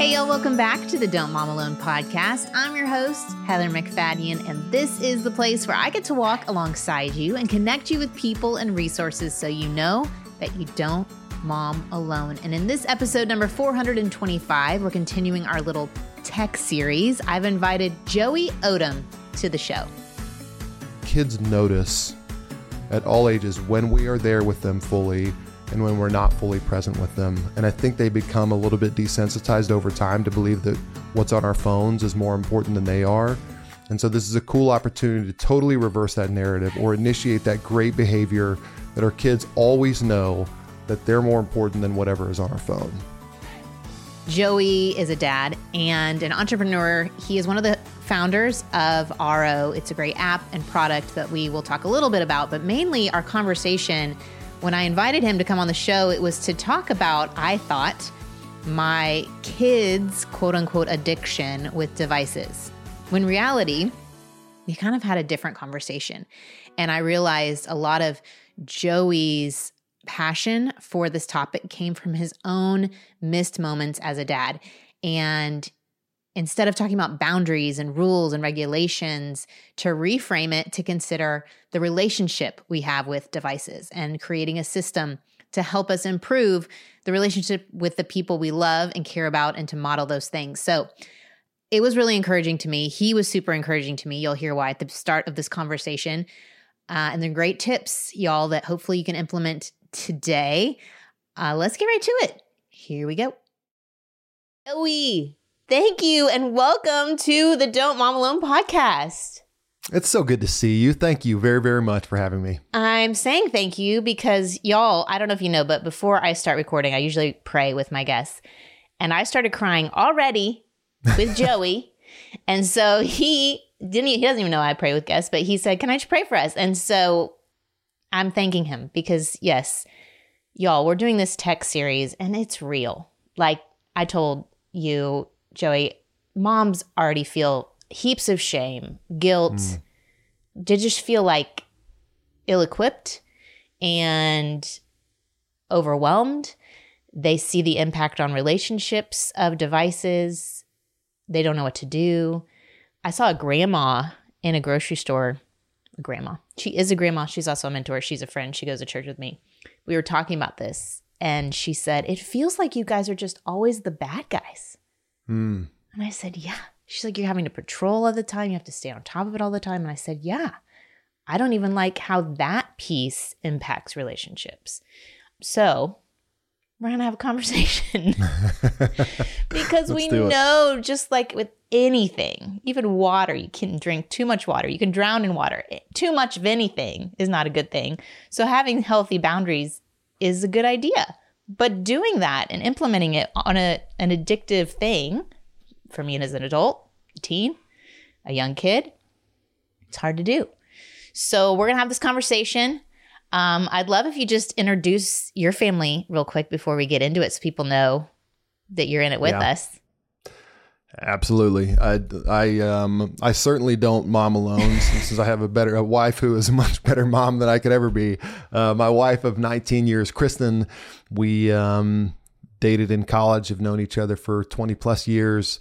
Hey, y'all, welcome back to the Don't Mom Alone podcast. I'm your host, Heather MacFadyen, and this is the place where I get to walk alongside you and connect you with people and resources so you know that you don't mom alone. And in this episode number 425, we're continuing our little tech series. I've invited Joey Odom to the show. Kids notice at all ages when we are there with them fully and when we're not fully present with them. And I think they become a little bit desensitized over time to believe that what's on our phones is more important than they are. And so this is a cool opportunity to totally reverse that narrative or initiate that great behavior that our kids always know that they're more important than whatever is on our phone. Joey is a dad and an entrepreneur. He is one of the founders of Aro. It's a great app and product that we will talk a little bit about, but mainly our conversation when I invited him to come on the show, it was to talk about, I thought, my kids' quote unquote addiction with devices. When reality, we kind of had a different conversation. And I realized a lot of Joey's passion for this topic came from his own missed moments as a dad. And instead of talking about boundaries and rules and regulations, to reframe it to consider the relationship we have with devices and creating a system to help us improve the relationship with the people we love and care about and to model those things. So it was really encouraging to me. He was super encouraging to me. You'll hear why at the start of this conversation. Uh, and then great tips, y'all, that hopefully you can implement today. Uh, let's get right to it. Here we go. Joey, Thank you and welcome to the Don't Mom Alone podcast. It's so good to see you. Thank you very, very much for having me. I'm saying thank you because y'all, I don't know if you know, but before I start recording, I usually pray with my guests. And I started crying already with Joey. And so he didn't he doesn't even know I pray with guests, but he said, Can I just pray for us? And so I'm thanking him because yes, y'all, we're doing this tech series and it's real. Like I told you Joey, moms already feel heaps of shame, guilt. Mm. They just feel like ill equipped and overwhelmed. They see the impact on relationships of devices. They don't know what to do. I saw a grandma in a grocery store. A grandma. She is a grandma. She's also a mentor. She's a friend. She goes to church with me. We were talking about this, and she said, It feels like you guys are just always the bad guys. Mm. And I said, Yeah. She's like, You're having to patrol all the time. You have to stay on top of it all the time. And I said, Yeah. I don't even like how that piece impacts relationships. So we're going to have a conversation because we know, just like with anything, even water, you can drink too much water, you can drown in water. Too much of anything is not a good thing. So having healthy boundaries is a good idea. But doing that and implementing it on a, an addictive thing for me as an adult, a teen, a young kid, it's hard to do. So we're going to have this conversation. Um, I'd love if you just introduce your family real quick before we get into it so people know that you're in it with yeah. us. Absolutely. I, I, um, I certainly don't mom alone since I have a better, a wife who is a much better mom than I could ever be. Uh, my wife of 19 years, Kristen, we, um, dated in college, have known each other for 20 plus years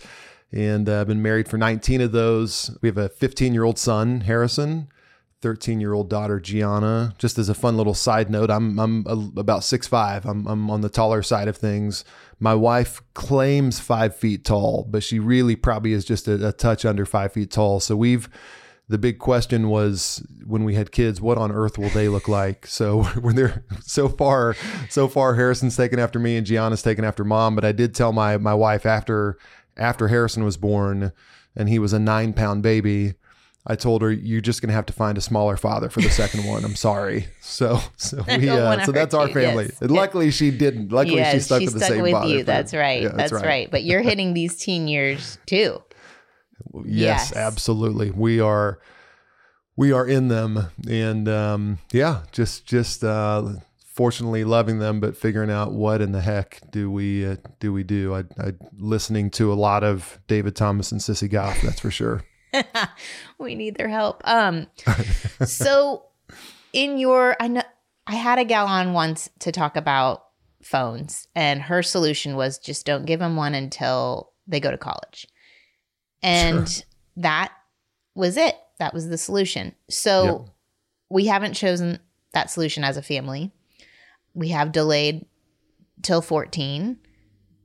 and uh, been married for 19 of those. We have a 15 year old son, Harrison, 13 year old daughter Gianna. Just as a fun little side note, I'm I'm a, about six five. I'm I'm on the taller side of things. My wife claims five feet tall, but she really probably is just a, a touch under five feet tall. So we've the big question was when we had kids, what on earth will they look like? So when they're so far, so far, Harrison's taken after me and Gianna's taken after mom. But I did tell my my wife after after Harrison was born, and he was a nine pound baby. I told her you're just going to have to find a smaller father for the second one. I'm sorry. So, so we, uh, so that's our family. Yes. And luckily, she didn't. Luckily, yes, she stuck she with the same with father. You. That's right. Yeah, that's, that's right. right. But you're hitting these teen years too. Yes, yes, absolutely. We are, we are in them, and um, yeah, just just uh, fortunately loving them, but figuring out what in the heck do we uh, do we do? I, I listening to a lot of David Thomas and Sissy Goff, that's for sure. we need their help. Um, so in your, I know I had a gal on once to talk about phones, and her solution was just don't give them one until they go to college. And sure. that was it. That was the solution. So yep. we haven't chosen that solution as a family. We have delayed till 14,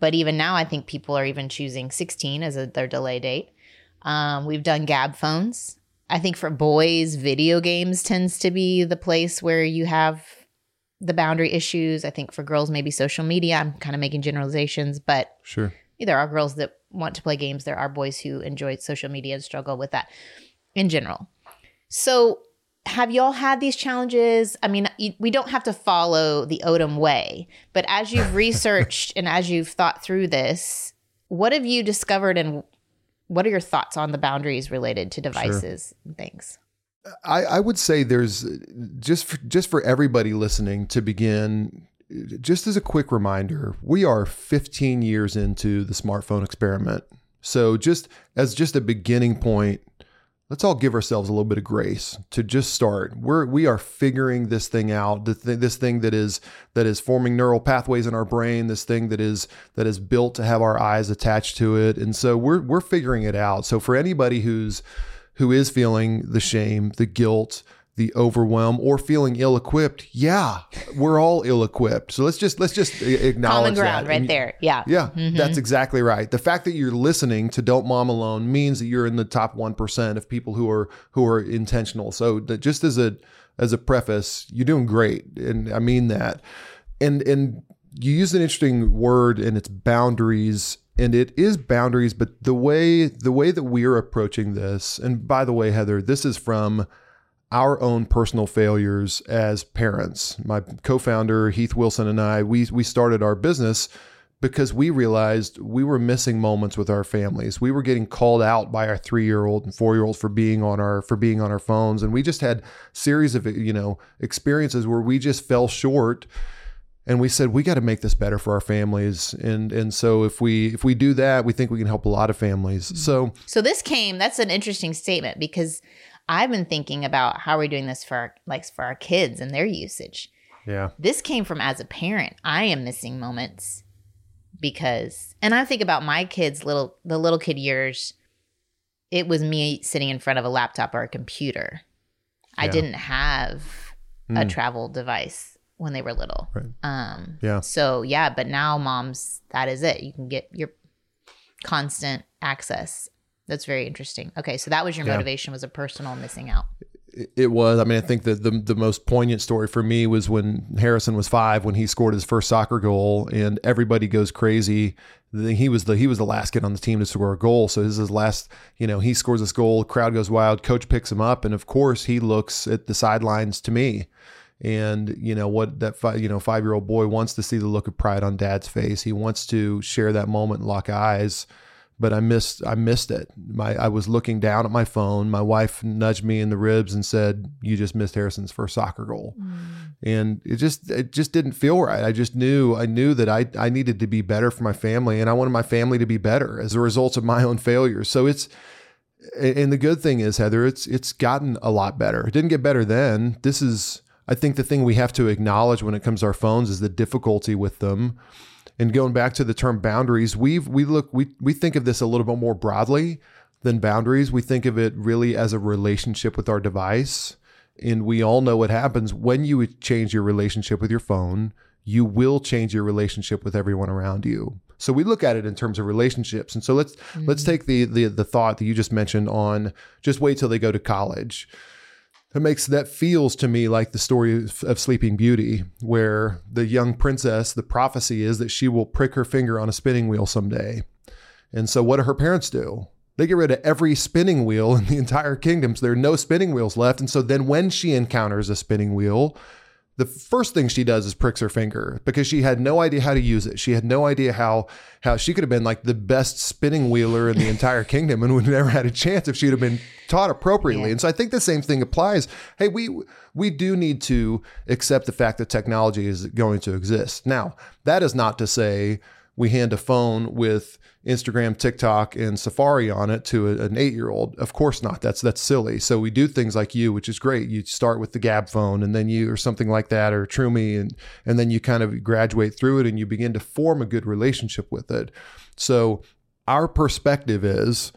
but even now, I think people are even choosing 16 as a, their delay date. Um, we've done Gabb phones. I think for boys, video games tends to be the place where you have the boundary issues. I think for girls, maybe social media. I'm kind of making generalizations, but sure, there are girls that want to play games. There are boys who enjoy social media and struggle with that in general. So, have y'all had these challenges? I mean, we don't have to follow the Odom way, but as you've researched and as you've thought through this, what have you discovered and what are your thoughts on the boundaries related to devices sure. and things? I, I would say there's just for, just for everybody listening to begin just as a quick reminder, we are 15 years into the smartphone experiment. So just as just a beginning point, let's all give ourselves a little bit of grace to just start. We're we are figuring this thing out. This thing that is that is forming neural pathways in our brain. This thing that is that is built to have our eyes attached to it. And so we're we're figuring it out. So for anybody who's who is feeling the shame, the guilt, the overwhelm or feeling ill-equipped yeah we're all ill-equipped. So let's just let's just acknowledge common ground that. right and, there yeah. Yeah mm-hmm. that's exactly right. The fact that you're listening to don't mom alone means that you're in the top 1% of people who are who are intentional. So that just as a as a preface you're doing great and i mean that. And and you use an interesting word and it's boundaries and it is boundaries but the way the way that we're approaching this and by the way heather this is from our own personal failures as parents. My co-founder Heath Wilson and I, we we started our business because we realized we were missing moments with our families. We were getting called out by our 3-year-old and 4-year-old for being on our for being on our phones and we just had series of you know experiences where we just fell short and we said we got to make this better for our families and and so if we if we do that we think we can help a lot of families mm-hmm. so so this came that's an interesting statement because I've been thinking about how we're doing this for our, like for our kids and their usage. Yeah. This came from as a parent. I am missing moments because and I think about my kids little the little kid years it was me sitting in front of a laptop or a computer. Yeah. I didn't have mm. a travel device when they were little. Right. Um yeah. so yeah, but now moms that is it. You can get your constant access that's very interesting. Okay, so that was your yeah. motivation was a personal missing out. It was. I mean, I think that the the most poignant story for me was when Harrison was five, when he scored his first soccer goal, and everybody goes crazy. He was the he was the last kid on the team to score a goal, so this is his last. You know, he scores this goal, crowd goes wild, coach picks him up, and of course he looks at the sidelines to me, and you know what that five you know five year old boy wants to see the look of pride on dad's face. He wants to share that moment and lock eyes but I missed I missed it. My I was looking down at my phone. My wife nudged me in the ribs and said, "You just missed Harrison's first soccer goal," mm. and it just it just didn't feel right. I just knew I knew that I I needed to be better for my family, and I wanted my family to be better as a result of my own failures. So it's and the good thing is Heather, it's it's gotten a lot better. It didn't get better then. This is I think the thing we have to acknowledge when it comes to our phones is the difficulty with them and going back to the term boundaries, we've we look we we think of this a little bit more broadly than boundaries. We think of it really as a relationship with our device. And we all know what happens when you change your relationship with your phone, you will change your relationship with everyone around you. So we look at it in terms of relationships. And so let's mm-hmm. let's take the, the the thought that you just mentioned on just wait till they go to college that makes that feels to me like the story of, of, Sleeping Beauty, where the young princess, the prophecy is that she will prick her finger on a spinning wheel someday. And so, what do her parents do? They get rid of every spinning wheel in the entire kingdom. So there are no spinning wheels left. And so then when she encounters a spinning wheel, the first thing she does is pricks her finger because she had no idea how to use it. She had no idea how how she could have been like the best spinning wheeler in the entire kingdom and would never had a chance if she'd have been taught appropriately. Yeah. And so I think the same thing applies. Hey, we we do need to accept the fact that technology is going to exist. Now, that is not to say we hand a phone with Instagram, TikTok, and Safari on it to a, an eight-year-old. Of course not. That's that's silly. So we do things like you, which is great. You start with the Gabb phone, and then you or something like that, or Troomi, and and then you kind of graduate through it, and you begin to form a good relationship with it. So our perspective is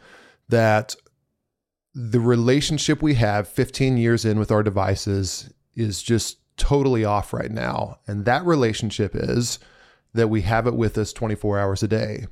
that the relationship we have 15 years in with our devices is just totally off right now. And that relationship is that we have it with us 24 hours a day.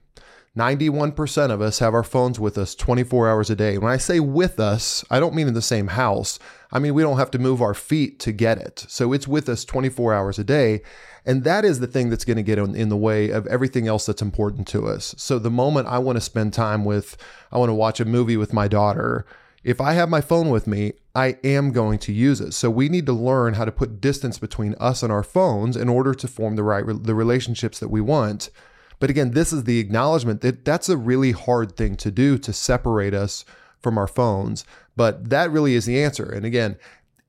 91% of us have our phones with us 24 hours a day. When I say with us, I don't mean in the same house. I mean, we don't have to move our feet to get it. So it's with us 24 hours a day. And that is the thing that's going to get in, the way of everything else that's important to us. So the moment I want to spend time with, I want to watch a movie with my daughter, if I have my phone with me, I am going to use it. So we need to learn how to put distance between us and our phones in order to form the right the relationships that we want. But again, this is the acknowledgement that that's a really hard thing to do to separate us from our phones. But that really is the answer. And again,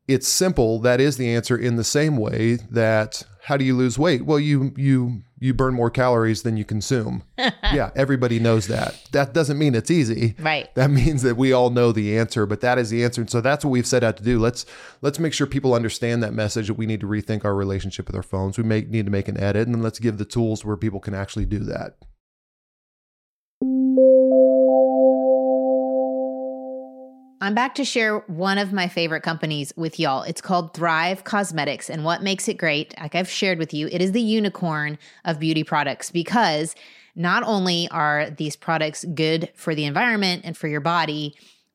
it's simple. That is the answer in the same way that how do you lose weight? Well, you you you burn more calories than you consume. yeah, everybody knows that. That doesn't mean it's easy. Right. That means that we all know the answer, but that is the answer. And so that's what we've set out to do. Let's let's make sure people understand that message that we need to rethink our relationship with our phones. We may need to make an edit and let's give the tools where people can actually do that. I'm back to share one of my favorite companies with y'all. It's called Thrive Causemetics. And what makes it great, like I've shared with you, it is the unicorn of beauty products because not only are these products good for the environment and for your body,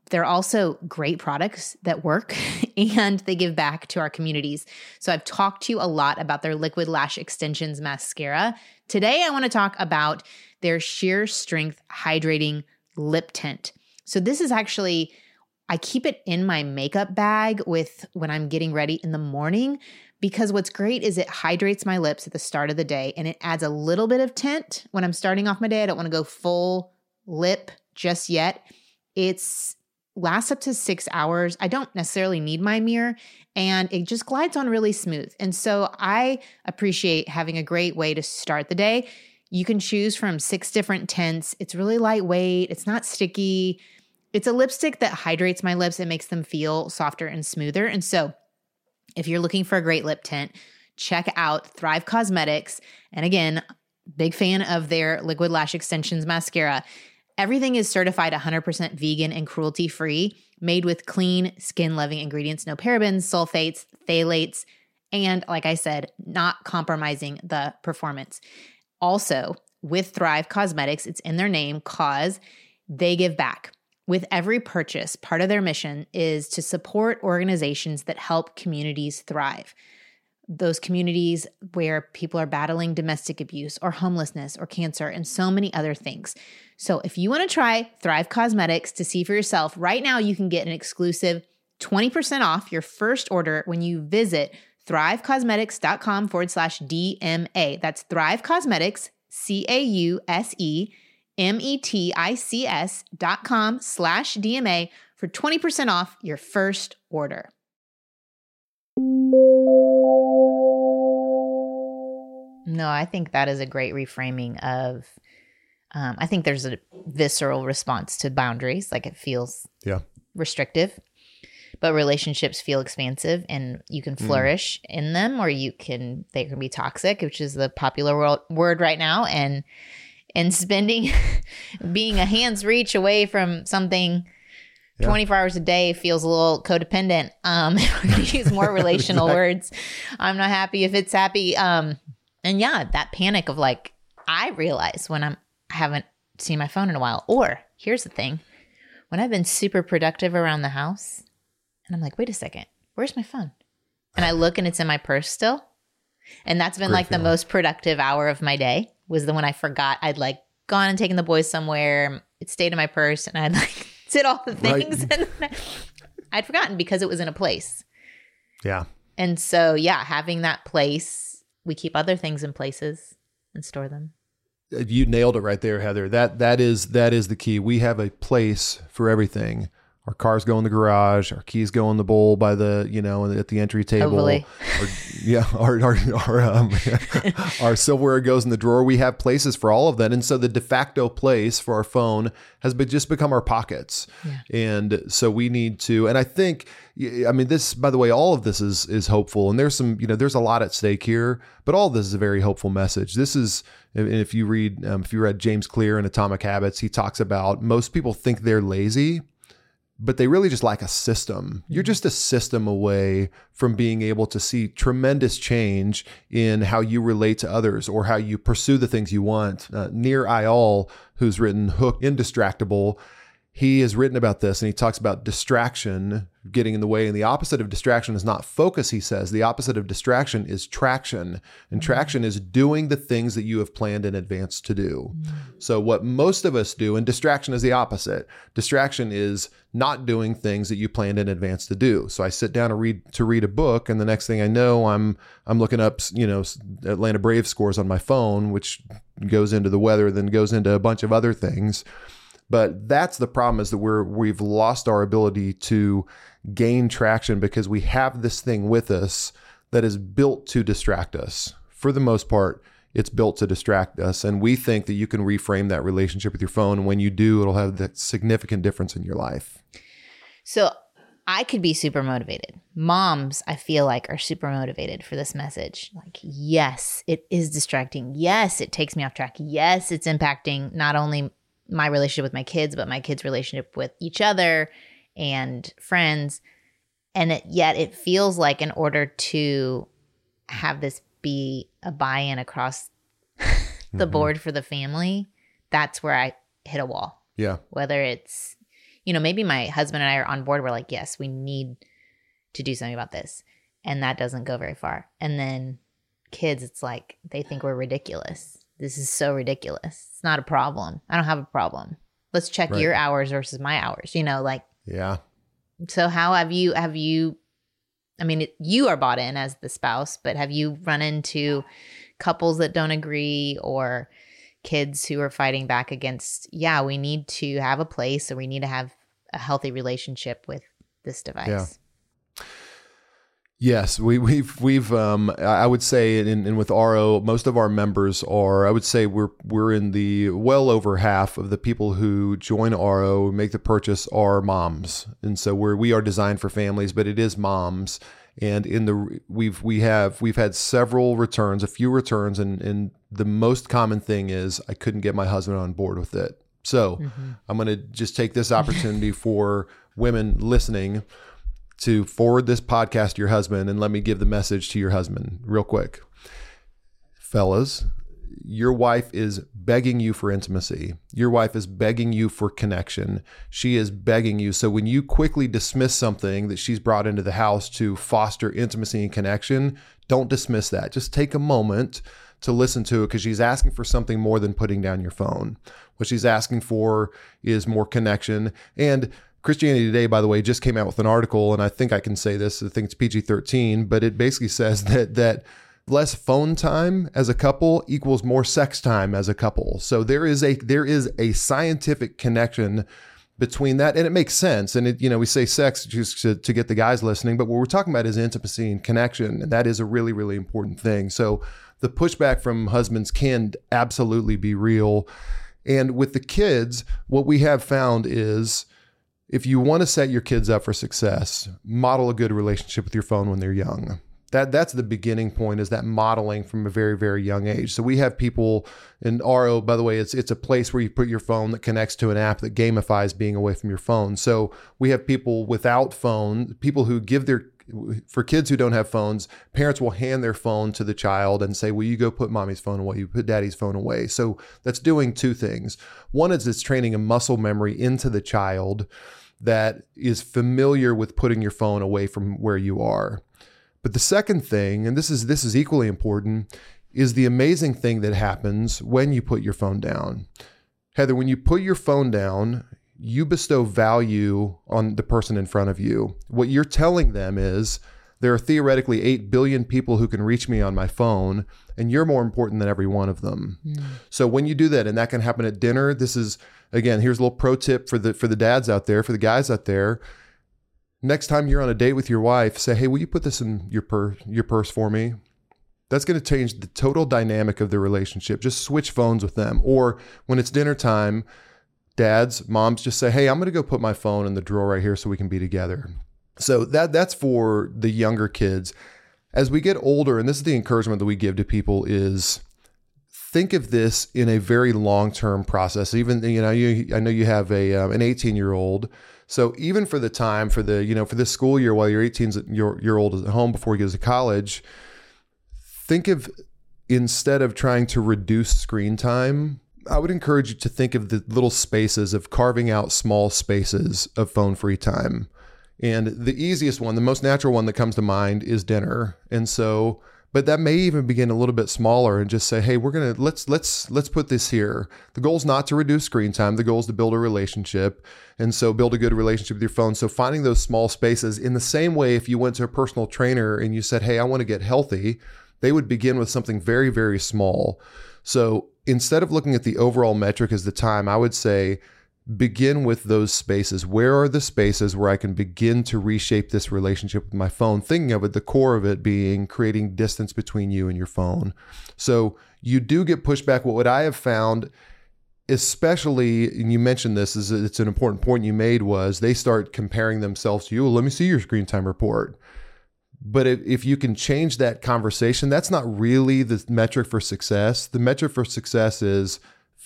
they're also great products that work and they give back to our communities. So I've talked to you a lot about their liquid lash extensions mascara. Today I want to talk about their sheer strength hydrating lip tint. So this is actually I keep it in my makeup bag with when I'm getting ready in the morning because what's great is it hydrates my lips at the start of the day and it adds a little bit of tint when I'm starting off my day. I don't want to go full lip just yet. It's lasts up to 6 hours. I don't necessarily need my mirror and it just glides on really smooth. And so I appreciate having a great way to start the day. You can choose from six different tints. It's really lightweight, it's not sticky. It's a lipstick that hydrates my lips and makes them feel softer and smoother. And so, if you're looking for a great lip tint, check out Thrive Causemetics. And again, big fan of their liquid lash extensions mascara. Everything is certified 100% vegan and cruelty free, made with clean, skin loving ingredients, no parabens, sulfates, phthalates, and like I said, not compromising the performance. Also, with Thrive Causemetics, it's in their name, cause they give back. With every purchase, part of their mission is to support organizations that help communities thrive. Those communities where people are battling domestic abuse or homelessness or cancer and so many other things. So, if you want to try Thrive Causemetics to see for yourself, right now you can get an exclusive 20% off your first order when you visit thrivecausemetics.com forward slash DMA. That's Thrive Causemetics, C A U S E M-E-T-I-C-S dot com slash DMA for 20% off your first order. No, I think that is a great reframing of um, I think there's a visceral response to boundaries, like it feels yeah restrictive, but relationships feel expansive, and you can flourish mm. in them, or you can they can be toxic, which is the popular world, word right now, and and spending being a hand's reach away from something yeah. 24 hours a day feels a little codependent. Um, to use more relational exactly. words. I'm not happy if it's happy. Um, and yeah, that panic of like, I realize when I'm, I haven't seen my phone in a while. Or here's the thing when I've been super productive around the house and I'm like, wait a second, where's my phone? And I look and it's in my purse still. And that's been Great like feeling. the most productive hour of my day was the one I forgot I'd like gone and taken the boys somewhere. It stayed in my purse and I'd like did all the things right. and I'd forgotten because it was in a place. Yeah. And so yeah, having that place, we keep other things in places and store them. Uh, you nailed it right there, Heather. That that is that is the key. We have a place for everything. Our cars go in the garage, our keys go in the bowl by the, you know, at the entry table. Or, yeah, our our our, um, our silverware goes in the drawer. We have places for all of that, and so the de facto place for our phone has been just become our pockets. And so we need to. And I think, I mean, this. By the way, all of this is is hopeful, and there's some, you know, there's a lot at stake here, but all of this is a very hopeful message. This is, and if you read, um, if you read James Clear in Atomic Habits, he talks about most people think they're lazy but they really just lack a system. You're just a system away from being able to see tremendous change in how you relate to others or how you pursue the things you want. Uh, Nir Eyal, who's written Hook Indistractable, he has written about this and he talks about distraction getting in the way. And the opposite of distraction is not focus, he says. The opposite of distraction is traction. And mm-hmm. traction is doing the things that you have planned in advance to do. Mm-hmm. So, what most of us do, and distraction is the opposite. Distraction is not doing things that you planned in advance to do. So I sit down to read to read a book, and the next thing I know, I'm I'm looking up you know Atlanta Braves scores on my phone, which goes into the weather, then goes into a bunch of other things. But that's the problem is that we're we've lost our ability to gain traction because we have this thing with us that is built to distract us. For the most part, it's built to distract us. And we think that you can reframe that relationship with your phone. And when you do, it'll have that significant difference in your life. So I could be super motivated. Moms, I feel like, are super motivated for this message. Like, yes, it is distracting. Yes, it takes me off track. Yes, it's impacting not only my relationship with my kids, but my kids' relationship with each other and friends. And it, yet it feels like in order to have this be a buy-in across the Mhm. board for the family, that's where I hit a wall. Yeah. Whether it's, you know, maybe my husband and I are on board. We're like, yes, we need to do something about this. And that doesn't go very far. And then kids, it's like they think we're ridiculous. This is so ridiculous. It's not a problem. I don't have a problem. Let's check Right. your hours versus my hours. You know, like Yeah. so how have you have you I mean, it, you are bought in as the spouse, but have you run into couples that don't agree or kids who are fighting back against, yeah, we need to have a place or we need to have a healthy relationship with this device? Yeah. Yes, we, we've we've um, I would say in, in with Aro, most of our members are. I would say we're we're in the well over half of the people who join Aro make the purchase are moms, and so we're we are designed for families, but it is moms. And in the we've we have we've had several returns, a few returns, and and the most common thing is I couldn't get my husband on board with it. So I'm going to just take this opportunity for women listening to forward this podcast to your husband and let me give the message to your husband real quick. Fellas, your wife is begging you for intimacy. Your wife is begging you for connection. She is begging you. So when you quickly dismiss something that she's brought into the house to foster intimacy and connection, don't dismiss that. Just take a moment to listen to it because she's asking for something more than putting down your phone. What she's asking for is more connection. And Christianity Today, by the way, just came out with an article, and I think I can say this. I think it's PG thirteen, but it basically says that that less phone time as a couple equals more sex time as a couple. So there is a there is a scientific connection between that, and it makes sense. And it you know we say sex just to, to get the guys listening, but what we're talking about is intimacy and connection, and that is a really really important thing. So the pushback from husbands can absolutely be real. And with the kids, what we have found is if you want to set your kids up for success, model a good relationship with your phone when they're young. That that's the beginning point is that modeling from a very very young age. So we have people in Aro oh, by the way it's it's a place where you put your phone that connects to an app that gamifies being away from your phone. So we have people without phone, people who give their for kids who don't have phones, parents will hand their phone to the child and say, "Will you go put mommy's phone away? You put daddy's phone away." So that's doing two things. One is it's training a muscle memory into the child that is familiar with putting your phone away from where you are. But the second thing, and this is this is equally important, is the amazing thing that happens when you put your phone down. Heather, when you put your phone down, you bestow value on the person in front of you. What you're telling them is, There are theoretically 8 billion people who can reach me on my phone, and you're more important than every one of them. Hmm. So when you do that, and that can happen at dinner, this is again, here's a little pro tip for the for the dads out there, for the guys out there. Next time you're on a date with your wife, say, "Hey, will you put this in your purse your purse for me?" That's going to change the total dynamic of the relationship. Just switch phones with them. Or when it's dinner time, dads, moms just say, "Hey, I'm going to go put my phone in the drawer right here so we can be together." So that that's for the younger kids. As we get older, and this is the encouragement that we give to people is think of this in a very long-term process. Even you know, you I know you have a um, an 18-year-old. So even for the time for the you know for this school year while your 18 year, year old is at home before he goes to college, think of instead of trying to reduce screen time, I would encourage you to think of the little spaces of carving out small spaces of phone free time. And the easiest one, the most natural one that comes to mind is dinner. And so, but that may even begin a little bit smaller and just say, "Hey, we're going to let's let's let's put this here." The goal is not to reduce screen time. The goal is to build a relationship. And so build a good relationship with your phone. So finding those small spaces in the same way if you went to a personal trainer and you said, "Hey, I want to get healthy," they would begin with something very very small. So instead of looking at the overall metric as the time, I would say begin with those spaces. Where are the spaces where I can begin to reshape this relationship with my phone? Thinking of it, the core of it being creating distance between you and your phone. So you do get pushback. What I have found, especially, and you mentioned this, is it's an important point you made was they start comparing themselves to you. Well, let me see your screen time report. But if, if you can change that conversation, that's not really the metric for success. The metric for success is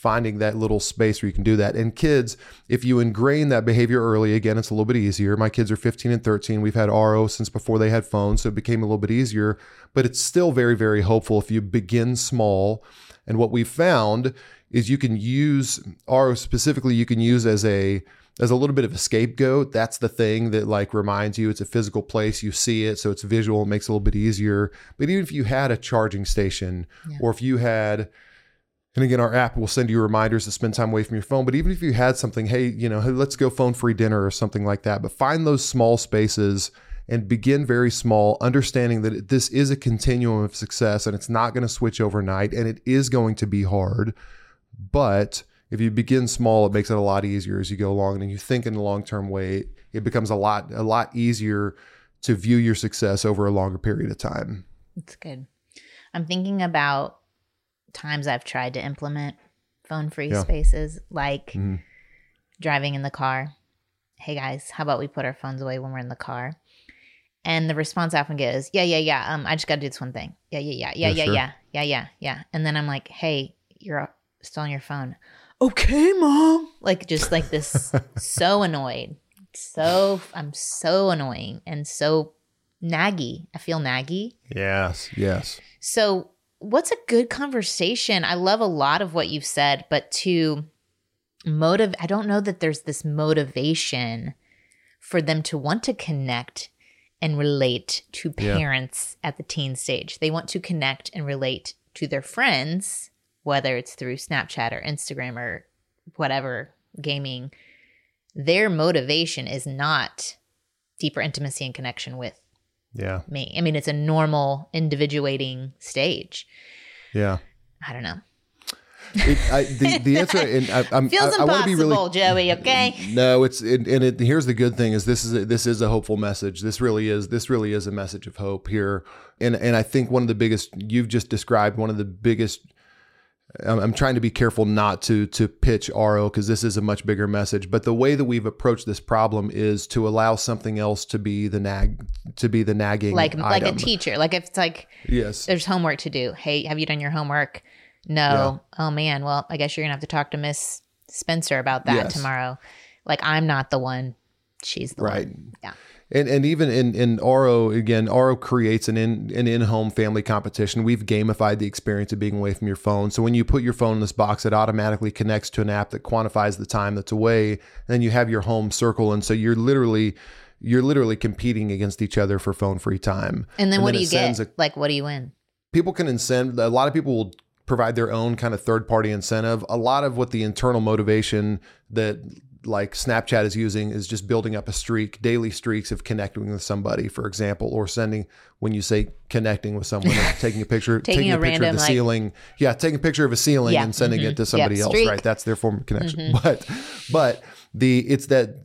finding that little space where you can do that. And kids, if you ingrain that behavior early, again, it's a little bit easier. My kids are 15 and 13. We've had Aro since before they had phones, so it became a little bit easier, but it's still very, very hopeful if you begin small. And what we've found is you can use Aro specifically, you can use as a as a little bit of a scapegoat. That's the thing that like reminds you it's a physical place. You see it, so it's visual. It makes it a little bit easier. But even if you had a charging station, yeah. or if you had and again, our app will send you reminders to spend time away from your phone. But even if you had something, hey, you know, hey, let's go phone free dinner or something like that, but find those small spaces and begin very small, understanding that this is a continuum of success and it's not going to switch overnight and it is going to be hard. But if you begin small, it makes it a lot easier as you go along and you think in a long term way, it becomes a lot, a lot easier to view your success over a longer period of time. That's good. I'm thinking about times I've tried to implement phone free yeah. spaces, like mm-hmm. driving in the car. Hey guys, how about we put our phones away when we're in the car? And the response I often get is, yeah, yeah, yeah. Um, I just got to do this one thing. Yeah, yeah, yeah, yeah, yeah, yeah, sure. yeah, yeah, yeah, yeah. And then I'm like, hey, you're still on your phone. Okay, mom. Like just like this, so annoyed. So I'm so annoying and so naggy. I feel naggy. Yes, yes. So what's a good conversation? I love a lot of what you've said, but to motive, I don't know that there's this motivation for them to want to connect and relate to parents yeah. at the teen stage. They want to connect and relate to their friends, whether it's through Snapchat or Instagram or whatever gaming. Their motivation is not deeper intimacy and connection with yeah me i mean it's a normal individuating stage yeah i don't know it, I, the, the answer and I, I'm, feels I, impossible, I be really, Joey. Okay. No, it's it, and it, here's the good thing is this is a, this is a hopeful message. This really is this really is a message of hope here, and and I think one of the biggest you've just described one of the biggest I'm trying to be careful not to to pitch Aro because this is a much bigger message. But the way that we've approached this problem is to allow something else to be the nag to be the nagging like item. like a teacher. Like if it's like yes, there's homework to do. Hey, have you done your homework? No. Yeah. Oh man. Well, I guess you're gonna have to talk to Miss Spencer about that yes. tomorrow. Like I'm not the one. She's the right. One. Yeah and and even in in Aro again, Aro creates an in an in home family competition. We've gamified the experience of being away from your phone. So when you put your phone in this box, it automatically connects to an app that quantifies the time that's away. And then you have your home circle, and so you're literally you're literally competing against each other for phone free time. And then and what then do you get? A, like what do you win? People can incent. A lot of people will provide their own kind of third party incentive. A lot of what the internal motivation that like Snapchat is using is just building up a streak, daily streaks of connecting with somebody, for example, or sending when you say connecting with someone, taking a picture, Taking taking, a a, picture random, of the like- ceiling, yeah, taking a picture of a ceiling Yeah, and sending mm-hmm. it to somebody else, streak. right? That's their form of connection. Mm-hmm. But but the it's that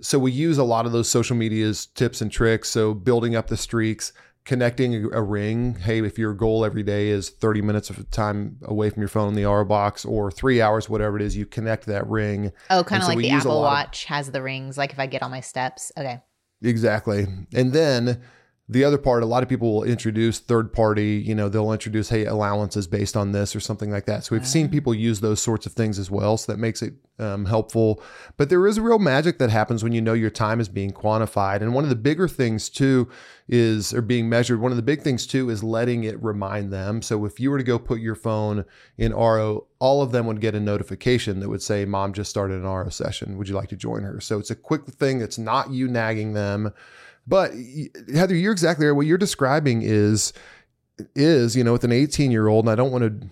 so we use a lot of those social media's tips and tricks. So building up the streaks, connecting a, ring. Hey, if your goal every day is 30 minutes of time away from your phone in the Aro box or three hours, whatever it is, you connect that ring. Oh, kind of so like the Apple lot of- Watch has the rings. Like if I get all my steps. Okay. Exactly. And then the other part, a lot of people will introduce third party, you know, they'll introduce, hey, allowances based on this or something like that. So we've seen people use those sorts of things as well. So that makes it um, helpful. But there is a real magic that happens when you know your time is being quantified. And one of the bigger things too is, or being measured, one of the big things too is letting it remind them. So if you were to go put your phone in Aro, all of them would get a notification that would say, Mom just started an Aro session. Would you like to join her? So it's a quick thing. It's not you nagging them. But Heather, you're exactly right. What you're describing is is you know with an 18 year old, and I don't want to.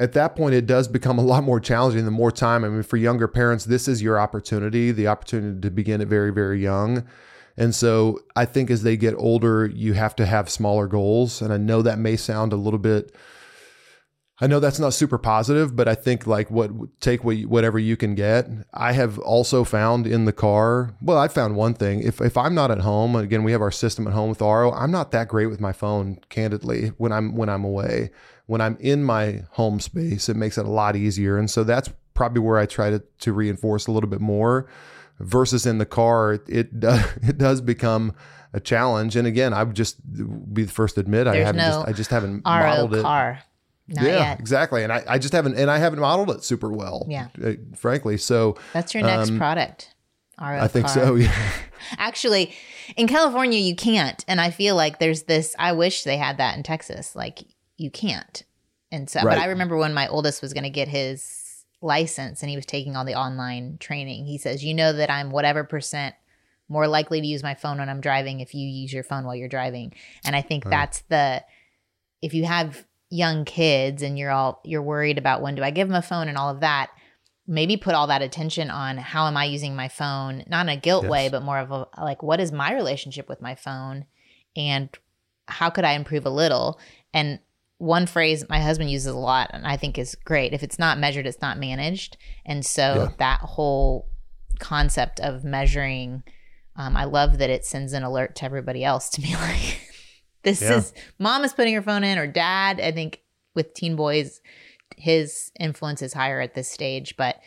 At that point, it does become a lot more challenging. The more time, I mean, for younger parents, this is your opportunity, the opportunity to begin it very, very young. And so, I think as they get older, you have to have smaller goals. And I know that may sound a little bit. I know that's not super positive, but I think like what take what, whatever you can get. I have also found in the car. Well, I found one thing. If if I'm not at home, again, we have our system at home with Aro. I'm not that great with my phone, candidly, when I'm when I'm away. When I'm in my home space, it makes it a lot easier. And so that's probably where I try to to reinforce a little bit more. Versus in the car, it it does, it does become a challenge. And again, I would just be the first to admit I There's haven't no just I just haven't Aro modeled it car. Not yeah, yet. exactly. And I, I just haven't, and I haven't modeled it super well. Yeah. uh, frankly. So That's your next product. Aro I think car. so. Yeah. Actually, in California, you can't. And I feel like there's this, I wish they had that in Texas. Like, you can't. And so, Right. but I remember when my oldest was going to get his license and he was taking all the online training, he says, You know that I'm whatever percent more likely to use my phone when I'm driving if you use your phone while you're driving. And I think that's the, if you have young kids and you're all, you're worried about when do I give them a phone and all of that, maybe put all that attention on how am I using my phone, not in a guilt Yes. way, but more of a like, what is my relationship with my phone and how could I improve a little? And one phrase my husband uses a lot and I think is great. If it's not measured, it's not managed. And so Yeah. that whole concept of measuring, um, I love that it sends an alert to everybody else to be like, this Yeah. is mom is putting her phone in or dad. I think with teen boys, his influence is higher at this stage. But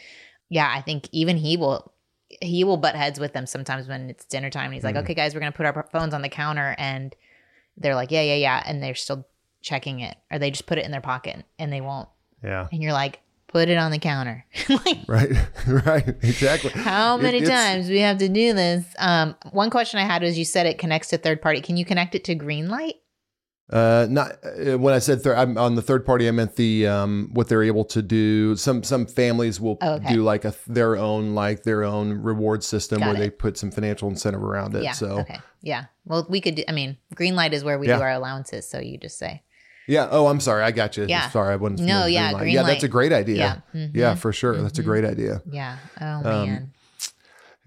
yeah, I think even he will he will butt heads with them sometimes when it's dinner time. And he's like, hmm. okay, guys, we're gonna put our phones on the counter, and they're like, yeah, yeah, yeah, and they're still checking it, or they just put it in their pocket and they won't. Yeah. And you're like, put it on the counter. like, Right. right. Exactly. how many it's- times we have to do this? Um, one question I had was, you said it connects to third party. Can you connect it to Greenlight? Uh, not uh, when I said third. I'm on the third party. I meant the um, what they're able to do. Some some families will Oh, okay. do like a their own like their own reward system Got where it. they put some financial incentive around it. Yeah. So Okay. Yeah. Well, we could. Do, I mean, Greenlight is where we Yeah. do our allowances. So you just say, yeah. Oh, I'm sorry. I got you. Yeah. Sorry, I wasn't. No, yeah, Greenlight. green yeah. That's a great idea. Yeah. Mhm. Yeah, for sure. That's a great idea. yeah. Oh Um, man.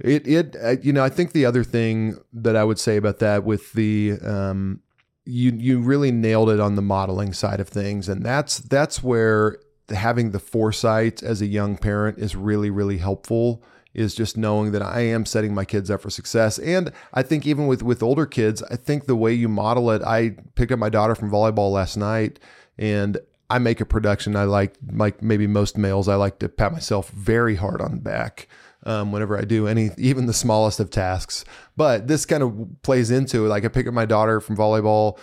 It it uh, you know I think the other thing that I would say about that with the um you you really nailed it on the modeling side of things and that's that's where having the foresight as a young parent is really really helpful is just knowing that I am setting my kids up for success and I think even with with older kids I think the way you model it I picked up my daughter from volleyball last night and I make a production I like like maybe most males I like to pat myself very hard on the back um, whenever I do any, even the smallest of tasks. But this kind of plays into. Like I pick up my daughter from volleyball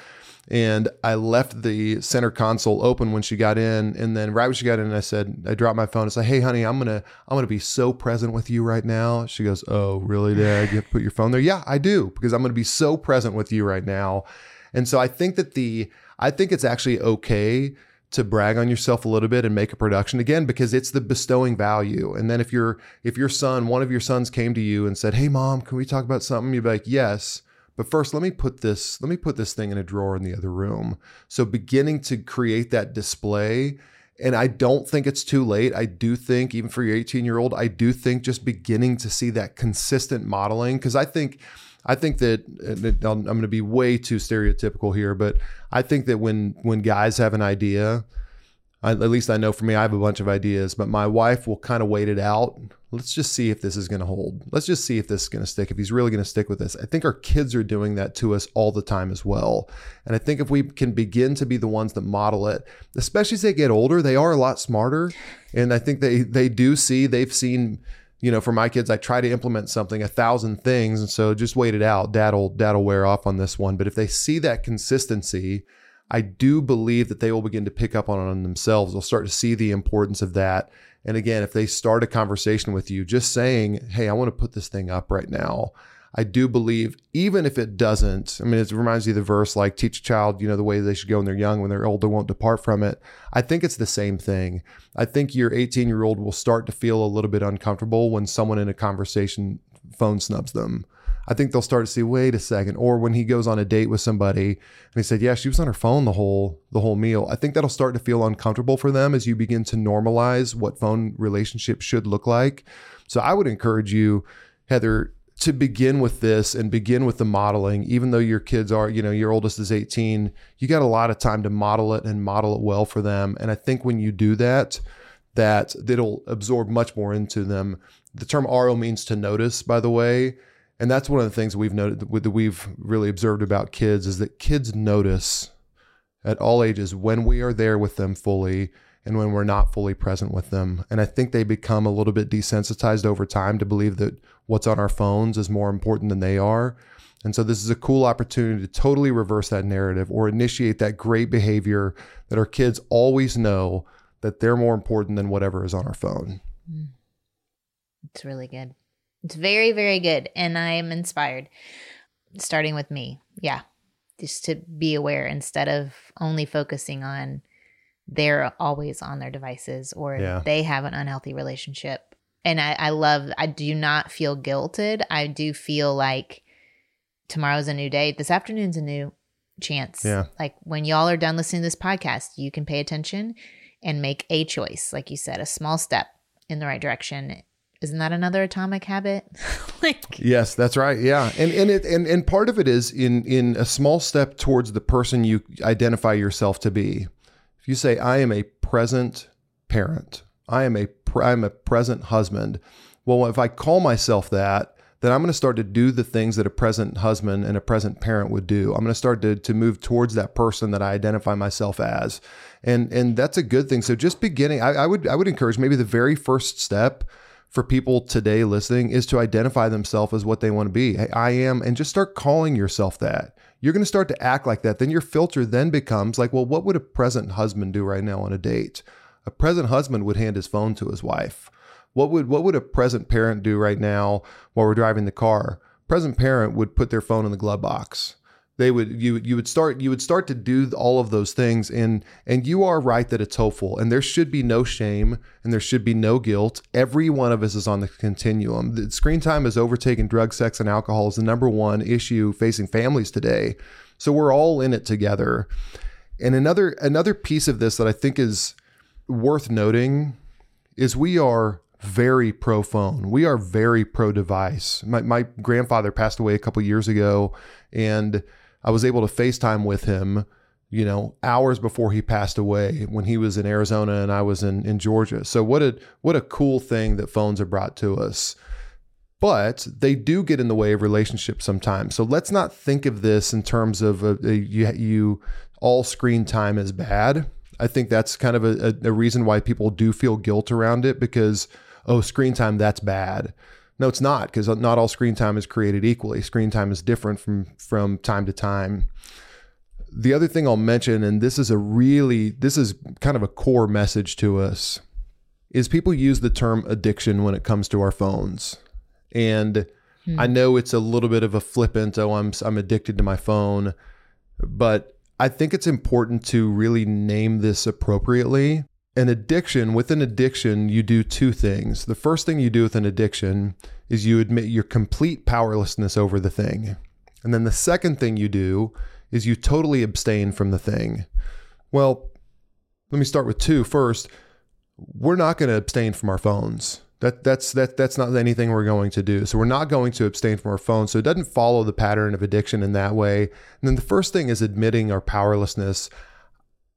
and I left the center console open when she got in. And then right when she got in, I said, I dropped my phone and said, Hey honey, I'm to, I'm to be so present with you right now. She goes, Oh, really dad? You have to put your phone there. Yeah, I do because I'm to be so present with you right now. And so I think that the, I think it's actually okay to brag on yourself a little bit and make a production again because it's the bestowing value. And then if your if your son, one of your sons came to you and said, "Hey mom, can we talk about something?" You'd be like, "Yes." But first, let me put this let me put this thing in a drawer in the other room. So beginning to create that display And I don't think it's too late. I do think, even for your 18 year old, I do think just beginning to see that consistent modeling. Cause I think, I think that I'm going to be way too stereotypical here, but I think that when when guys have an idea, I, at least I know for me, I have a bunch of ideas, but my wife will kind of wait it out. Let's just see if this is going to hold. Let's just see if this is going to stick, if he's really going to stick with this. I think our kids are doing that to us all the time as well. And I think if we can begin to be the ones that model it, especially as they get older, they are a lot smarter. And I think they, they do see, they've seen, you know, for my kids, I try to implement something, a thousand things. And so just wait it out. Dad'll, dad'll wear off on this one. But if they see that consistency, I do believe that they will begin to pick up on it themselves. They'll start to see the importance of that. And again, if they start a conversation with you, just saying, Hey, I want to put this thing up right now. I do believe, even if it doesn't, I mean, it reminds me of the verse like, teach a child, you know, the way they should go when they're young, when they're old, they won't depart from it. I think it's the same thing. I think your 18 year old will start to feel a little bit uncomfortable when someone in a conversation phone snubs them. I think they'll start to see, wait a second. Or when he goes on a date with somebody and he said, yeah, she was on her phone the whole the whole meal. I think that'll start to feel uncomfortable for them as you begin to normalize what phone relationships should look like. So I would encourage you, Heather, to begin with this and begin with the modeling, even though your kids are, you know, your oldest is 18, you got a lot of time to model it and model it well for them. And I think when you do that, that it'll absorb much more into them. The term Aro means to notice, by the way. And that's one of the things we've noted that we've really observed about kids is that kids notice at all ages when we are there with them fully and when we're not fully present with them. And I think they become a little bit desensitized over time to believe that what's on our phones is more important than they are. And so this is a cool opportunity to totally reverse that narrative or initiate that great behavior that our kids always know that they're more important than whatever is on our phone. Mm. It's really good. It's very, very good. And I am inspired, starting with me. Yeah. Just to be aware instead of only focusing on they're always on their devices or yeah. they have an unhealthy relationship. And I, I love, I do not feel guilted. I do feel like tomorrow's a new day. This afternoon's a new chance. Yeah. Like when y'all are done listening to this podcast, you can pay attention and make a choice. Like you said, a small step in the right direction isn't that another atomic habit? like Yes, that's right. Yeah. And and it and, and part of it is in in a small step towards the person you identify yourself to be. If you say I am a present parent, I am a I'm a present husband. Well, if I call myself that, then I'm going to start to do the things that a present husband and a present parent would do. I'm going to start to, to move towards that person that I identify myself as. And and that's a good thing. So just beginning, I, I would I would encourage maybe the very first step for people today listening is to identify themselves as what they want to be. Hey, I am, and just start calling yourself that. You're going to start to act like that. Then your filter then becomes like, well, what would a present husband do right now on a date? A present husband would hand his phone to his wife. What would what would a present parent do right now while we're driving the car? Present parent would put their phone in the glove box they would you you would start you would start to do all of those things. And and you are right that it's hopeful. And there should be no shame and there should be no guilt. Every one of us is on the continuum. The screen time has overtaken drug sex and alcohol is the number one issue facing families today. So we're all in it together. And another another piece of this that i think is worth noting is we are very pro phone. We are very pro device. My, my grandfather passed away a couple years ago, and I was able to FaceTime with him, you know, hours before he passed away when he was in Arizona and I was in, in Georgia. So what a what a cool thing that phones have brought to us. But they do get in the way of relationships sometimes. So let's not think of this in terms of a, a, you, you all screen time is bad. I think that's kind of a, a reason why people do feel guilt around it because oh screen time that's bad no, it's not because not all screen time is created equally. Screen time is different from from time to time. The other thing I'll mention, and this is a really this is kind of a core message to us, is people use the term addiction when it comes to our phones. And hmm. I know it's a little bit of a flippant, oh, I'm I'm addicted to my phone, but I think it's important to really name this appropriately an addiction, with an addiction, you do two things. The first thing you do with an addiction is you admit your complete powerlessness over the thing. And then the second thing you do is you totally abstain from the thing. Well, let me start with two first. We're not going to abstain from our phones. That that's that that's not anything we're going to do. So we're not going to abstain from our phones. So it doesn't follow the pattern of addiction in that way. And then the first thing is admitting our powerlessness.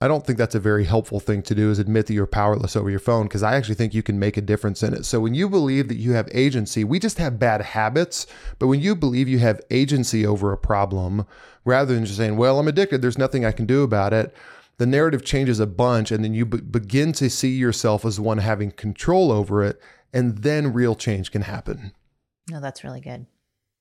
I don't think that's a very helpful thing to do is admit that you're powerless over your phone because I actually think you can make a difference in it. So when you believe that you have agency, we just have bad habits, but when you believe you have agency over a problem rather than just saying, "Well, I'm addicted, there's nothing I can do about it." The narrative changes a bunch and then you be- begin to see yourself as one having control over it and then real change can happen. No, that's really good.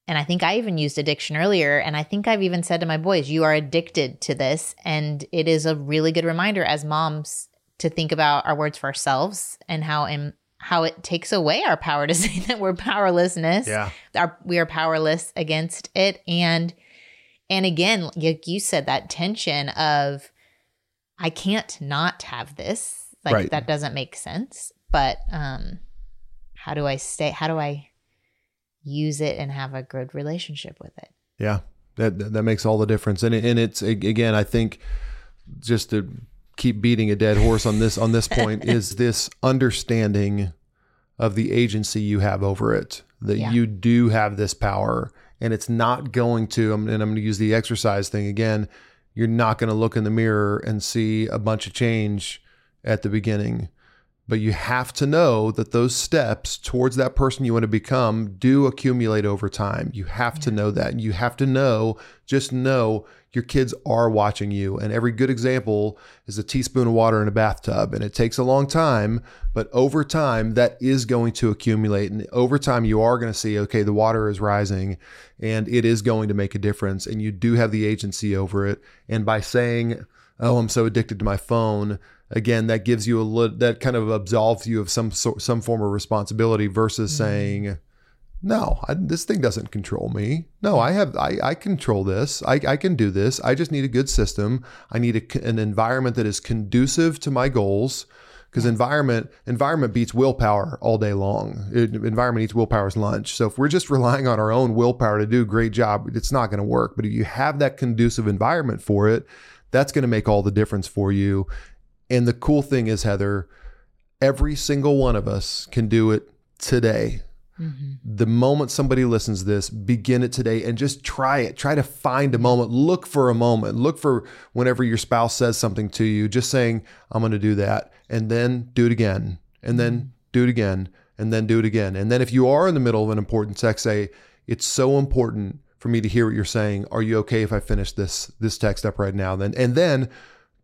And I think I even used addiction earlier. And I think I've even said to my boys, you are addicted to this. And it is a really good reminder as moms to think about our words for ourselves and how in, how it takes away our power to say that we're powerlessness. Yeah. Our, we are powerless against it. And and again, like you said, that tension of I can't not have this. Like Right. that doesn't make sense. But um how do I stay how do I use it and have a good relationship with it? Yeah, that that makes all the difference. And it, and it's again, I think just to keep beating a dead horse on this on this point is this understanding of the agency you have over it that Yeah. you do have this power and it's not going to and I'm going to use the exercise thing again you're not going to look in the mirror and see a bunch of change at the beginning but you have to know that those steps towards that person you want to become do accumulate over time. You have to know that. And you have to know, just know your kids are watching you. And every good example is a teaspoon of water in a bathtub. And it takes a long time, but over time, that is going to accumulate. And over time, you are going to see, okay, the water is rising and it is going to make a difference. And you do have the agency over it. And by saying, oh, I'm so addicted to my phone, again that gives you a little that kind of absolves you of some sort some form of responsibility versus mm-hmm. saying no I, this thing doesn't control me. No i have i, I control this. I, I can do this. I just need a good system. I need a, an environment that is conducive to my goals. Because environment environment beats willpower all day long. It- environment eats willpower's lunch. So if we're just relying on our own willpower to do a great job it's not going to work. But if you have that conducive environment for it that's going to make all the difference for you and the cool thing is, Heather, every single one of us can do it today. Mm-hmm. The moment somebody listens to this, begin it today and just try it. Try to find a moment. Look for a moment. Look for whenever your spouse says something to you, just saying, I'm going to do that. And then do it again. And then mm-hmm. do it again. And then do it again. And then if you are in the middle of an important text, say, It's so important for me to hear what you're saying. Are you okay if I finish this this text up right now? Then and then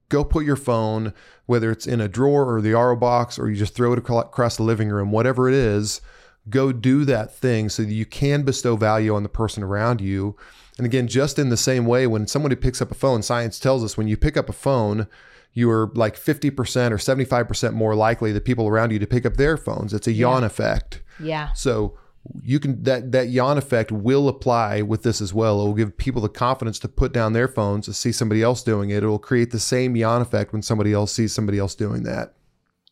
go put your phone, whether it's in a drawer or the Aro box, or you just throw it across the living room, whatever it is, go do that thing so that you can bestow value on the person around you. And again, just in the same way, when somebody picks up a phone, science tells us when you pick up a phone, you are like 50% or 75% more likely the people around you to pick up their phones. It's a yawn effect. Yeah. So you can that that yawn effect will apply with this as well. It will give people the confidence to put down their phones to see somebody else doing it. It will create the same yawn effect when somebody else sees somebody else doing that.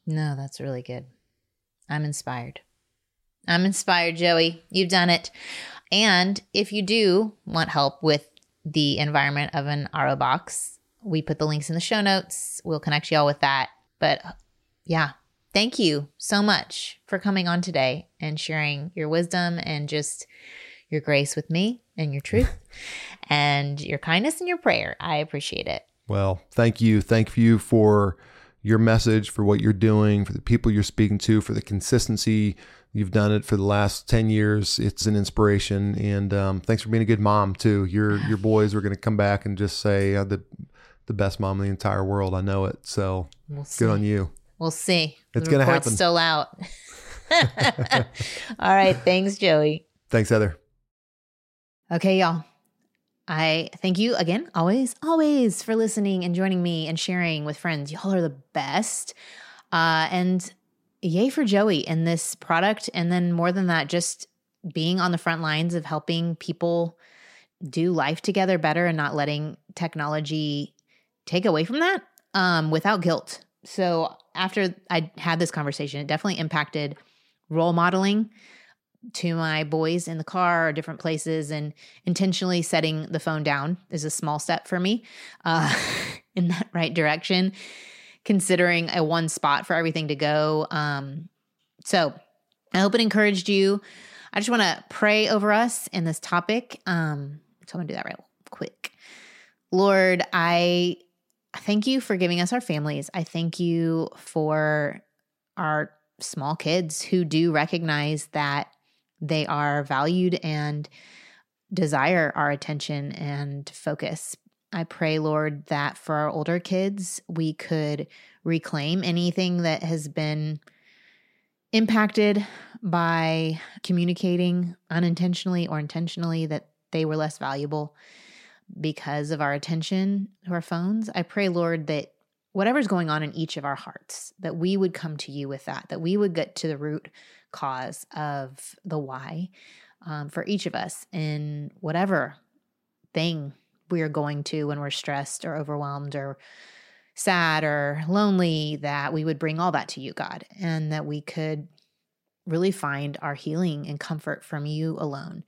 No, that's really good. I'm inspired. I'm inspired, Joey. You've done it. And if you do want help with the environment of an Aro box, we put the links in the show notes. We'll connect y'all with that. But yeah, thank you so much for coming on today and sharing your wisdom and just your grace with me and your truth and your kindness and your prayer. I appreciate it. Well, thank you. Thank you for your message, for what you're doing, for the people you're speaking to, for the consistency. You've done it for the last 10 years. It's an inspiration. And um, thanks for being a good mom, too. Your your boys are going to come back and just say, uh, the, the best mom in the entire world. I know it. So We'll good on you. We'll see. It's gonna report's happen. Still out. All right. Thanks, Joey. Thanks, Heather. Okay, y'all. I thank you again, always, always for listening and joining me and sharing with friends. Y'all are the best. Uh, and yay for Joey and this product. And then more than that, just being on the front lines of helping people do life together better and not letting technology take away from that um, without guilt. So after I had this conversation, it definitely impacted role modeling to my boys in the car or different places and intentionally setting the phone down is a small step for me uh, in that right direction considering a one spot for everything to go. Um, so I hope it encouraged you. I just want to pray over us in this topic. Um, so I'm gonna do that right quick. Lord, I thank you for giving us our families. I thank you for our small kids who do recognize that they are valued and desire our attention and focus. I pray, Lord, that for our older kids, we could reclaim anything that has been impacted by communicating unintentionally or intentionally that they were less valuable because of our attention to our phones. I pray, Lord, that whatever's going on in each of our hearts, that we would come to you with that, that we would get to the root cause of the why um, for each of us in whatever thing we are going to when we're stressed or overwhelmed or sad or lonely, that we would bring all that to you, God, and that we could really find our healing and comfort from you alone.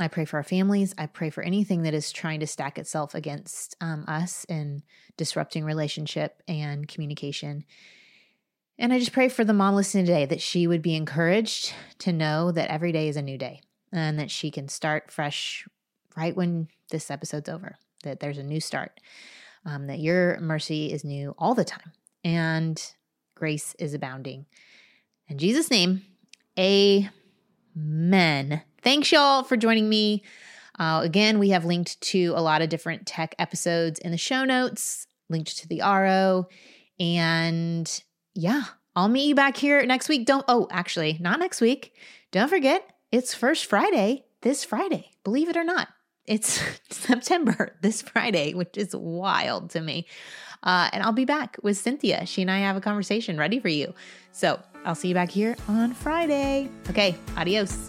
I pray for our families. I pray for anything that is trying to stack itself against um, us and disrupting relationship and communication. And I just pray for the mom listening today that she would be encouraged to know that every day is a new day and that she can start fresh right when this episode's over, that there's a new start, um, that your mercy is new all the time and grace is abounding. In Jesus' name, amen. Thanks, y'all, for joining me. Uh, again, we have linked to a lot of different tech episodes in the show notes, linked to the Aro. And yeah, I'll meet you back here next week. Don't, oh, actually, not next week. Don't forget, it's First Friday this Friday, believe it or not. It's September this Friday, which is wild to me. Uh, and I'll be back with Cynthia. She and I have a conversation ready for you. So I'll see you back here on Friday. Okay, adios.